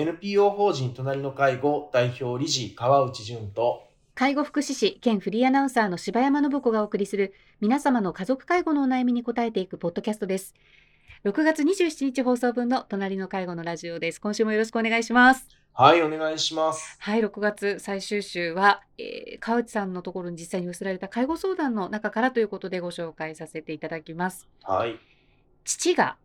NPO 法人隣の介護代表理事川内淳と。介護福祉士兼フリーアナウンサーの柴山信子がお送りする皆様の家族介護のお悩みに答えていくポッドキャストです。6月27日放送分の隣の介護のラジオです。今週もよろしくお願いします。はいお願いします。はい6月最終週は、えー、川内さんのところに実際に寄せられた介護相談の中からということでご紹介させていただきます。はい。父が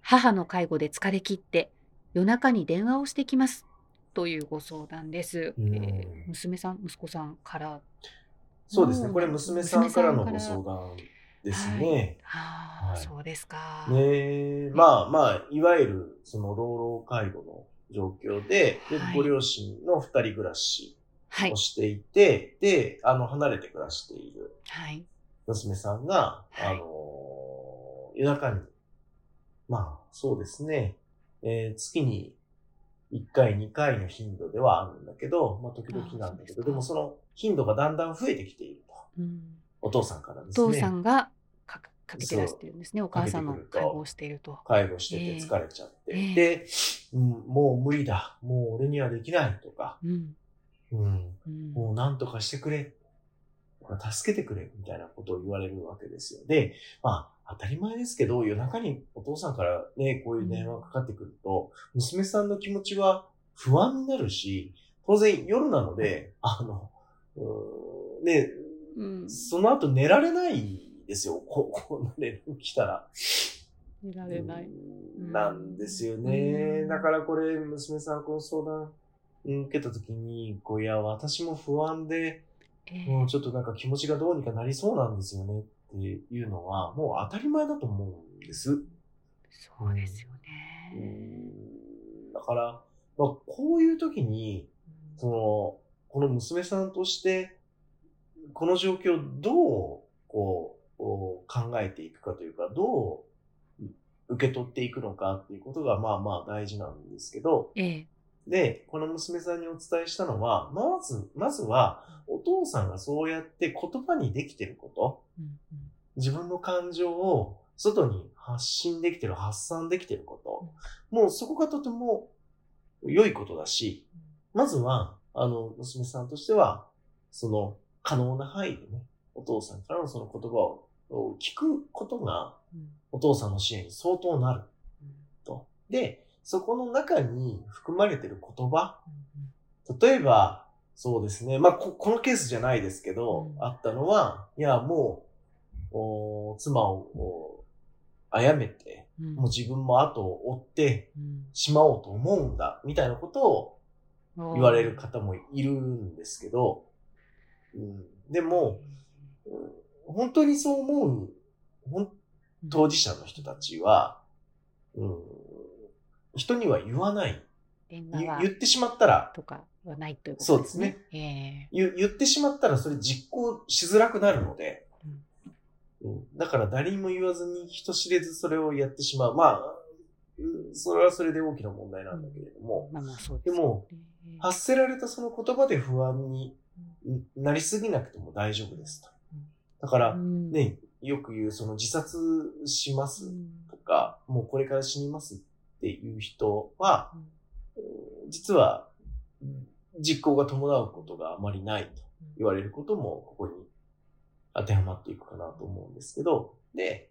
母の介護で疲れ切って夜中に電話をしてきますというご相談です。えー、娘さん、息子さんから。そうですね。これ娘さんからのご相談ですね。はい、はい、そうですか。ねまあまあ、いわゆるその老老介護の状況で、で、はい、ご両親の二人暮らしをしていて、はい、で、あの、離れて暮らしている娘さんが、あの、夜中に、まあ、そうですね。えー、月に1回、2回の頻度ではあるんだけど、まあ、時々なんだけど、でもその頻度がだんだん増えてきていると。うん、お父さんからですね。お父さんがかかけてらしてるんですね。お母さんの介護をしていると。介護してて疲れちゃって。えー、で、うん、もう無理だ。もう俺にはできないとか、うんうんうん、もう何とかしてくれ。助けてくれ。みたいなことを言われるわけですよ。で、まあ、当たり前ですけど、夜中にお父さんからね、こういう電話がかかってくると、娘さんの気持ちは不安になるし、当然夜なので、あの、ね、うん、その後寝られないですよ。こ この連絡来たら。寝られない。なんですよね。だからこれ、娘さんこの相談受けた時に、こう、いや、私も不安で、えー、もうちょっとなんか気持ちがどうにかなりそうなんですよね。っていうのはもう当たり前だと思うんです。そうですよね。うんだから、まあ、こういう時に、その、この娘さんとして、この状況をどう、こう、考えていくかというか、どう受け取っていくのかっていうことが、まあまあ大事なんですけど、ええ、で、この娘さんにお伝えしたのは、まず、まずは、お父さんがそうやって言葉にできてること、自分の感情を外に発信できてる、発散できてること、うん、もうそこがとても良いことだし、まずは、あの、娘さんとしては、その可能な範囲でね、お父さんからのその言葉を聞くことが、お父さんの支援に相当なる。と。で、そこの中に含まれてる言葉、例えば、そうですね。まあこ、このケースじゃないですけど、うん、あったのは、いや、もう、お妻を殺めて、うん、もう自分も後を追ってしまおうと思うんだ、みたいなことを言われる方もいるんですけど、うん、でも、本当にそう思う当事者の人たちは、うん、人には言わない。言ってしまったら。とかはないということですね。そうですね、えー、言ってしまったらそれ実行しづらくなるので、うん、だから誰にも言わずに人知れずそれをやってしまう。まあ、それはそれで大きな問題なんだけれども、まあまあそうでも、発せられたその言葉で不安になりすぎなくても大丈夫ですと。だから、ね、よく言う、その自殺しますとか、もうこれから死にますっていう人は、実は実行が伴うことがあまりないと言われることもここに当てはまっていくかなと思うんですけど、で、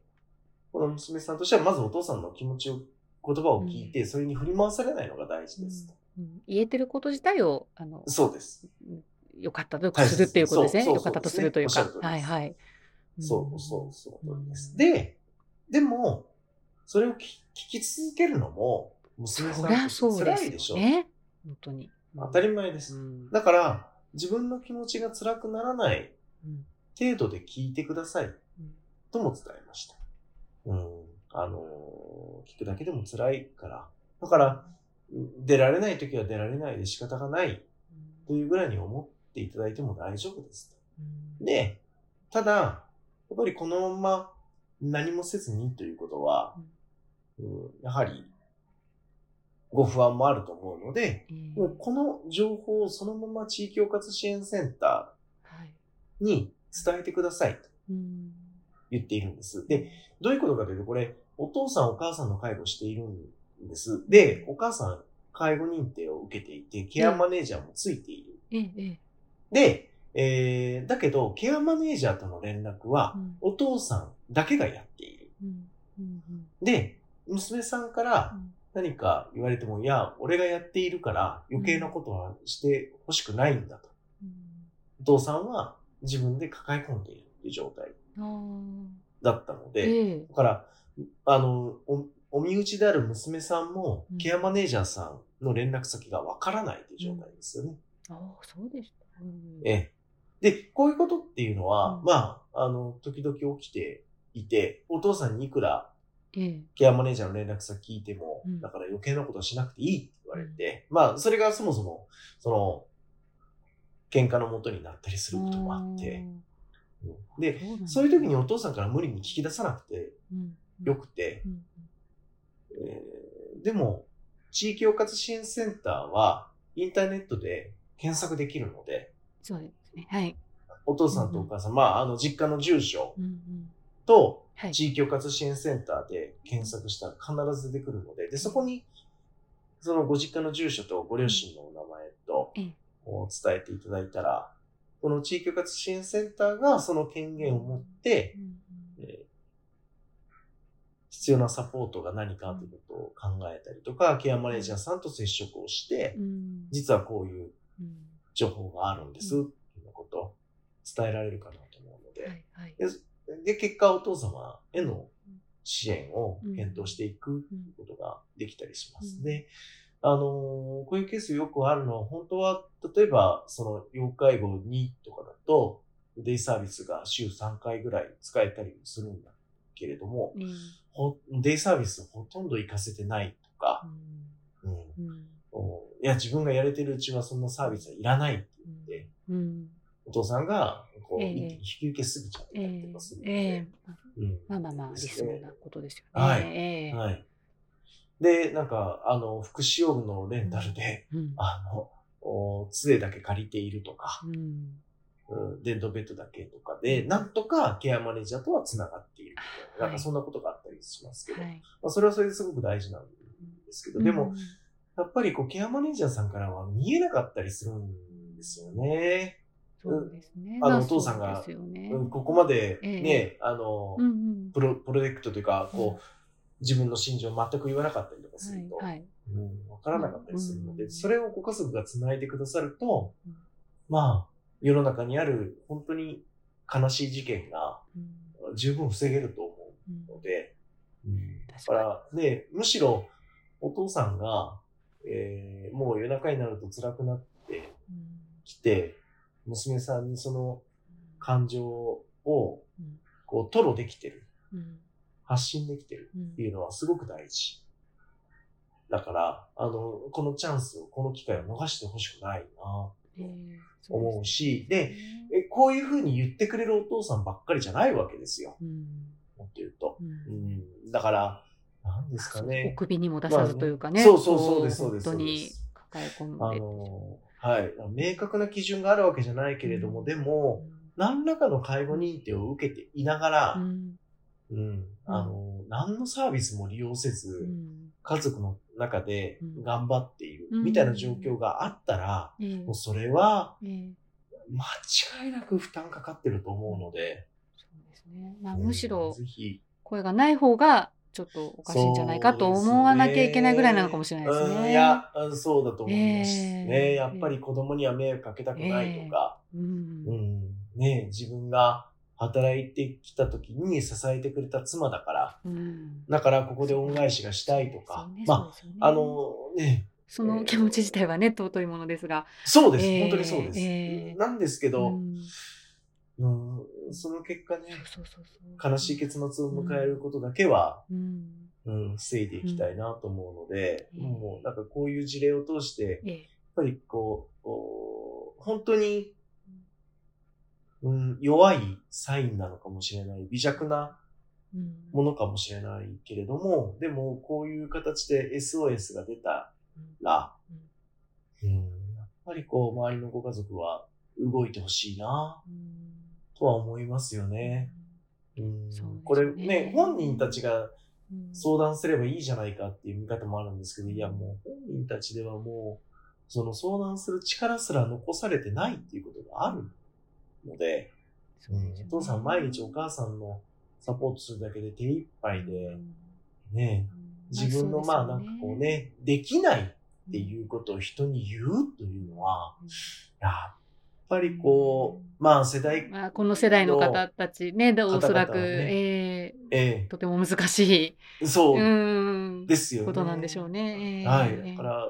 この娘さんとしてはまずお父さんの気持ちを、言葉を聞いて、それに振り回されないのが大事ですと。うんうん、言えてること自体を、あの、そうです。よかったとするっていうことですね。よかったとするというか。はいはい。そうそうそうです。で、でも、それを聞き続けるのも、娘さんって辛いでしょ。ね。本当に。当たり前です。だから、自分の気持ちが辛くならない程度で聞いてください。とも伝えました。うん。あのー、聞くだけでも辛いから。だから、出られない時は出られないで仕方がないというぐらいに思っていただいても大丈夫です。で、ただ、やっぱりこのまま何もせずにということは、うん、やはりご不安もあると思うので、うん、もうこの情報をそのまま地域包括支援センターに伝えてくださいと言っているんです。で、どういうことかというと、これ、お父さんお母さんの介護しているんです。で、お母さん介護認定を受けていて、ケアマネージャーもついている。ええ、ええ。で、えー、だけど、ケアマネージャーとの連絡はう、んお父さんだけがやっている。うんうんで、娘さんからうん何か言われても、いや、俺がやっているから余計なことはしてほしくないんだと。うんお父さんは自分で抱え込んでいるっていう状態あだったのあ。で、ええ。だから、あの、おお身内である娘さんもうん、ケアマネージャーさんの連絡先がわからないという状態ですよね。ああ、そうでした。うんええ。で、こういうことっていうのは、うんまあ、あの、時々起きていて、お父さんにいくらええ。ケアマネージャーの連絡先聞いても、うん。だから余計なことはしなくていいって言われて、まあ、それがそもそも、その、喧嘩のもとになったりすることもあって、うん。で、そういう時にお父さんから無理に聞き出さなくてうん。よくて、うん。えーでも、地域包括支援センターは、インターネットで検索できるので、そうですね。はい。お父さんとお母さん、まあ、あの、実家の住所うんうん。と、はい。地域包括支援センターで検索したら必ず出てくるので、で、そこに、そのご実家の住所とご両親のお名前とええ、を伝えていただいたら、この地域包括支援センターがその権限を持ってえー必要なサポートが何かということを考えたりとか、ケアマネージャーさんと接触をしてう、ん。実はこういううん。情報があるんです、うっていうことを伝えられるかなと思うので。で、で結果お父様への支援を検討していくうん。ことができたりしますね。あのーこういうケースよくあるのは、本当は、例えば、その、要介護2とかだと、デイサービスが週3回ぐらい使えたりするんだけれども、ええほデイサービスほとんど活かせてないとか、うん。うん。おいや、自分がやれてるうちはそんなサービスはいらないって言って、うん。お父さんが、こう、ええ。一気に引き受けすぎちゃったえりえとかするので、ええ。うん。まあまあまあ、ありですねそうなことですよね。はい。ええ。はい。で、なんか、あの、福祉用具のレンタルで、うん。あの、お杖だけ借りているとか、うん。うん、電動ベッドだけとかで、なんとかケアマネージャーとは繋がっているみたいな、なんかそんなことがあったりしますけど、はい。まあ、それはそれですごく大事なんですけど、でも、やっぱりこう、ケアマネージャーさんからは見えなかったりするんですよね。そうですね。あのまお父さんがそうん、ここまでええ。ね、あの、うんうん。プロ、プロジェクトというか、うん。こう、自分の心情を全く言わなかったりとかすると、はいはい。うん、わからなかったりするので、うんそれをご家族が繋いでくださると、うん。まあ、世の中にある本当に悲しい事件がうん。十分防げると思うんうので、だ確かから、ね、むしろお父さんが、えーもう夜中になると辛くなってきて、娘さんにその感情をうんこう、吐露できてる、うん発信できてるうんっていうのはすごく大事。だから、あの、このチャンスを、この機会を逃してほしくないなええ思うし、で、ねえ、こういうふうに言ってくれるお父さんばっかりじゃないわけですよ。うんもっと言うと。ううんん。だから、なんですかおね。首にも出さずというかね。まあねそうそうこそうですそうです本当に抱え込んで。あの、はい。明確な基準があるわけじゃないけれども、でも、何らかの介護認定を受けていながらう、ん。うん。あの、何のサービスも利用せうず、ん。家族の中でうん。頑張っている、うん。みたいな状況があったら、ええ。もうそれはええ。間違いなく負担かかってると思うので、そうですね。まあ、うんむしろぜひ、声がない方がちょっとおかしいんじゃないかと思わなきゃいけないぐらいなのかもしれないですうんね。いや、うんそうだと思います。ええね、やっぱり子供には迷惑かけたくないとか、うん。うん、ね、自分が働いてきた時に支えてくれた妻だから、うん。だからここで恩返しがしたいとか、ねまそうですよね。あ、あのね、その気持ち自体はね、尊いものですが。そうです、ええ本当にそうです。ええ。なんですけど、うんうん、その結果ね、そうそうそう。悲しい結末を迎えることだけは、うん。うん、防いでいきたいなと思うので、うん。もうなんかこういう事例を通して、ええ。やっぱりこう、本当に、うん、弱いサインなのかもしれない、微弱なうん。ものかもしれないけれども、でもこういう形で SOS が出たら、うん、やっぱりこう周りのご家族は動いてほしいな。うんとは思いますよね。うん。ね。これね、本人たちがうん。相談すればいいじゃないかっていう見方もあるんですけど、いやもう本人たちではもう、その相談する力すら残されてないっていうことがあるので、うん、お父さん毎日お母さんのサポートするだけで手一杯で、ね、自分のまあなんかこうね、できないっていうことを人に言うというのは、やっぱりこう、まあ世代、まあ、この世代の方たちね、でおそらく、ねええ。ーとても難しえ、そい、う。うん、ですよね。ことなんでしょうね。えーはい。だから、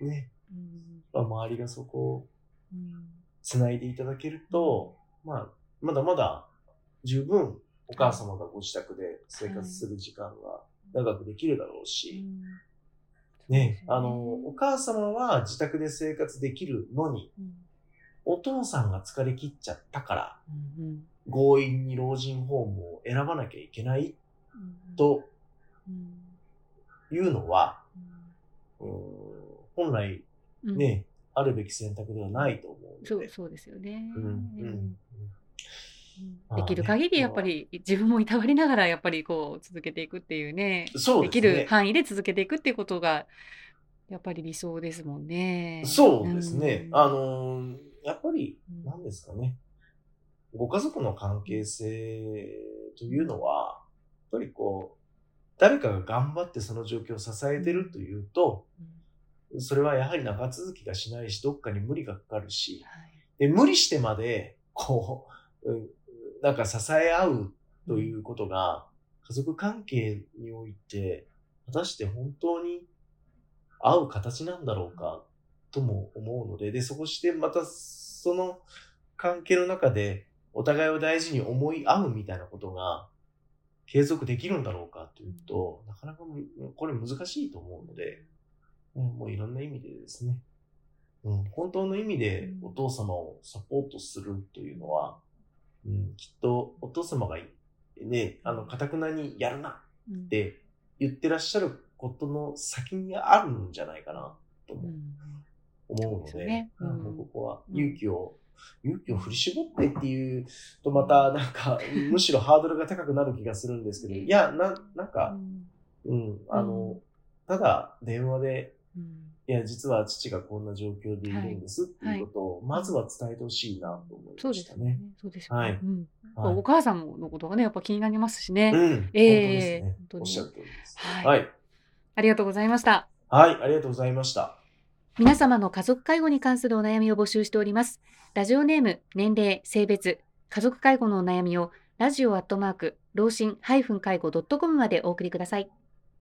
ね、うん。まあ周りがそこをうん。繋いでいただけると、まあ、まだまだ十分お母様がご自宅で生活する時間が長くできるだろうし、ね、あの、お母様は自宅で生活できるのに、うんお父さんが疲れ切っちゃったから、うん強引に老人ホームを選ばなきゃいけないうんとうん。いうのは、うん。本来うん。ね、あるべき選択ではないと思う。そうそうですよね。できる限りやっぱり自分もいたわりながらやっぱりこう続けていくっていうねそうできる範囲で続けていくっていうことがやっぱり理想ですもんね。そうですね。うん。あのーやっぱり、うん。何ですかね。ご家族の関係性というのは、やっぱりこう、誰かが頑張ってその状況を支えてるというと、それはやはり長続きがしないし、どっかに無理がかかるし、で無理してまで、こう、うんなんか支え合うということが、家族関係において、果たして本当に合う形なんだろうか、とも思うので、で、そこしてまたその関係の中で、お互いを大事に思い合うみたいなことが、継続できるんだろうかというと、なかなかむこれ難しいと思うので、うんもういろんな意味でですね、うん、本当の意味でお父様をサポートするというのは、うん、きっとお父様がね、あの、かたくなにやるなうん。って言ってらっしゃることの先にあるんじゃないかなともうん思うので、ですね。うんうん。ここはうん。勇気を、勇気を振り絞ってっていうとまたなんか、むしろハードルが高くなる気がするんですけど、いや、な、なんか、うん、あの、ただ電話で、うん。いや、実は父がこんな状況でいるんですっていうことを、まずは伝えてほしいなと思いましたね。ですよね。。そうですよね。はい。お母さんのことがねやっぱ気になりますしね。うん、ええ。本当おっしゃる通りです。はい。はい。ありがとうございました。はい、ありがとうございました。皆様の家族介護に関するお悩みを募集しております。ラジオネーム、年齢、性別、家族介護のお悩みをラジオアットマーク、老人介護 .com までお送りください。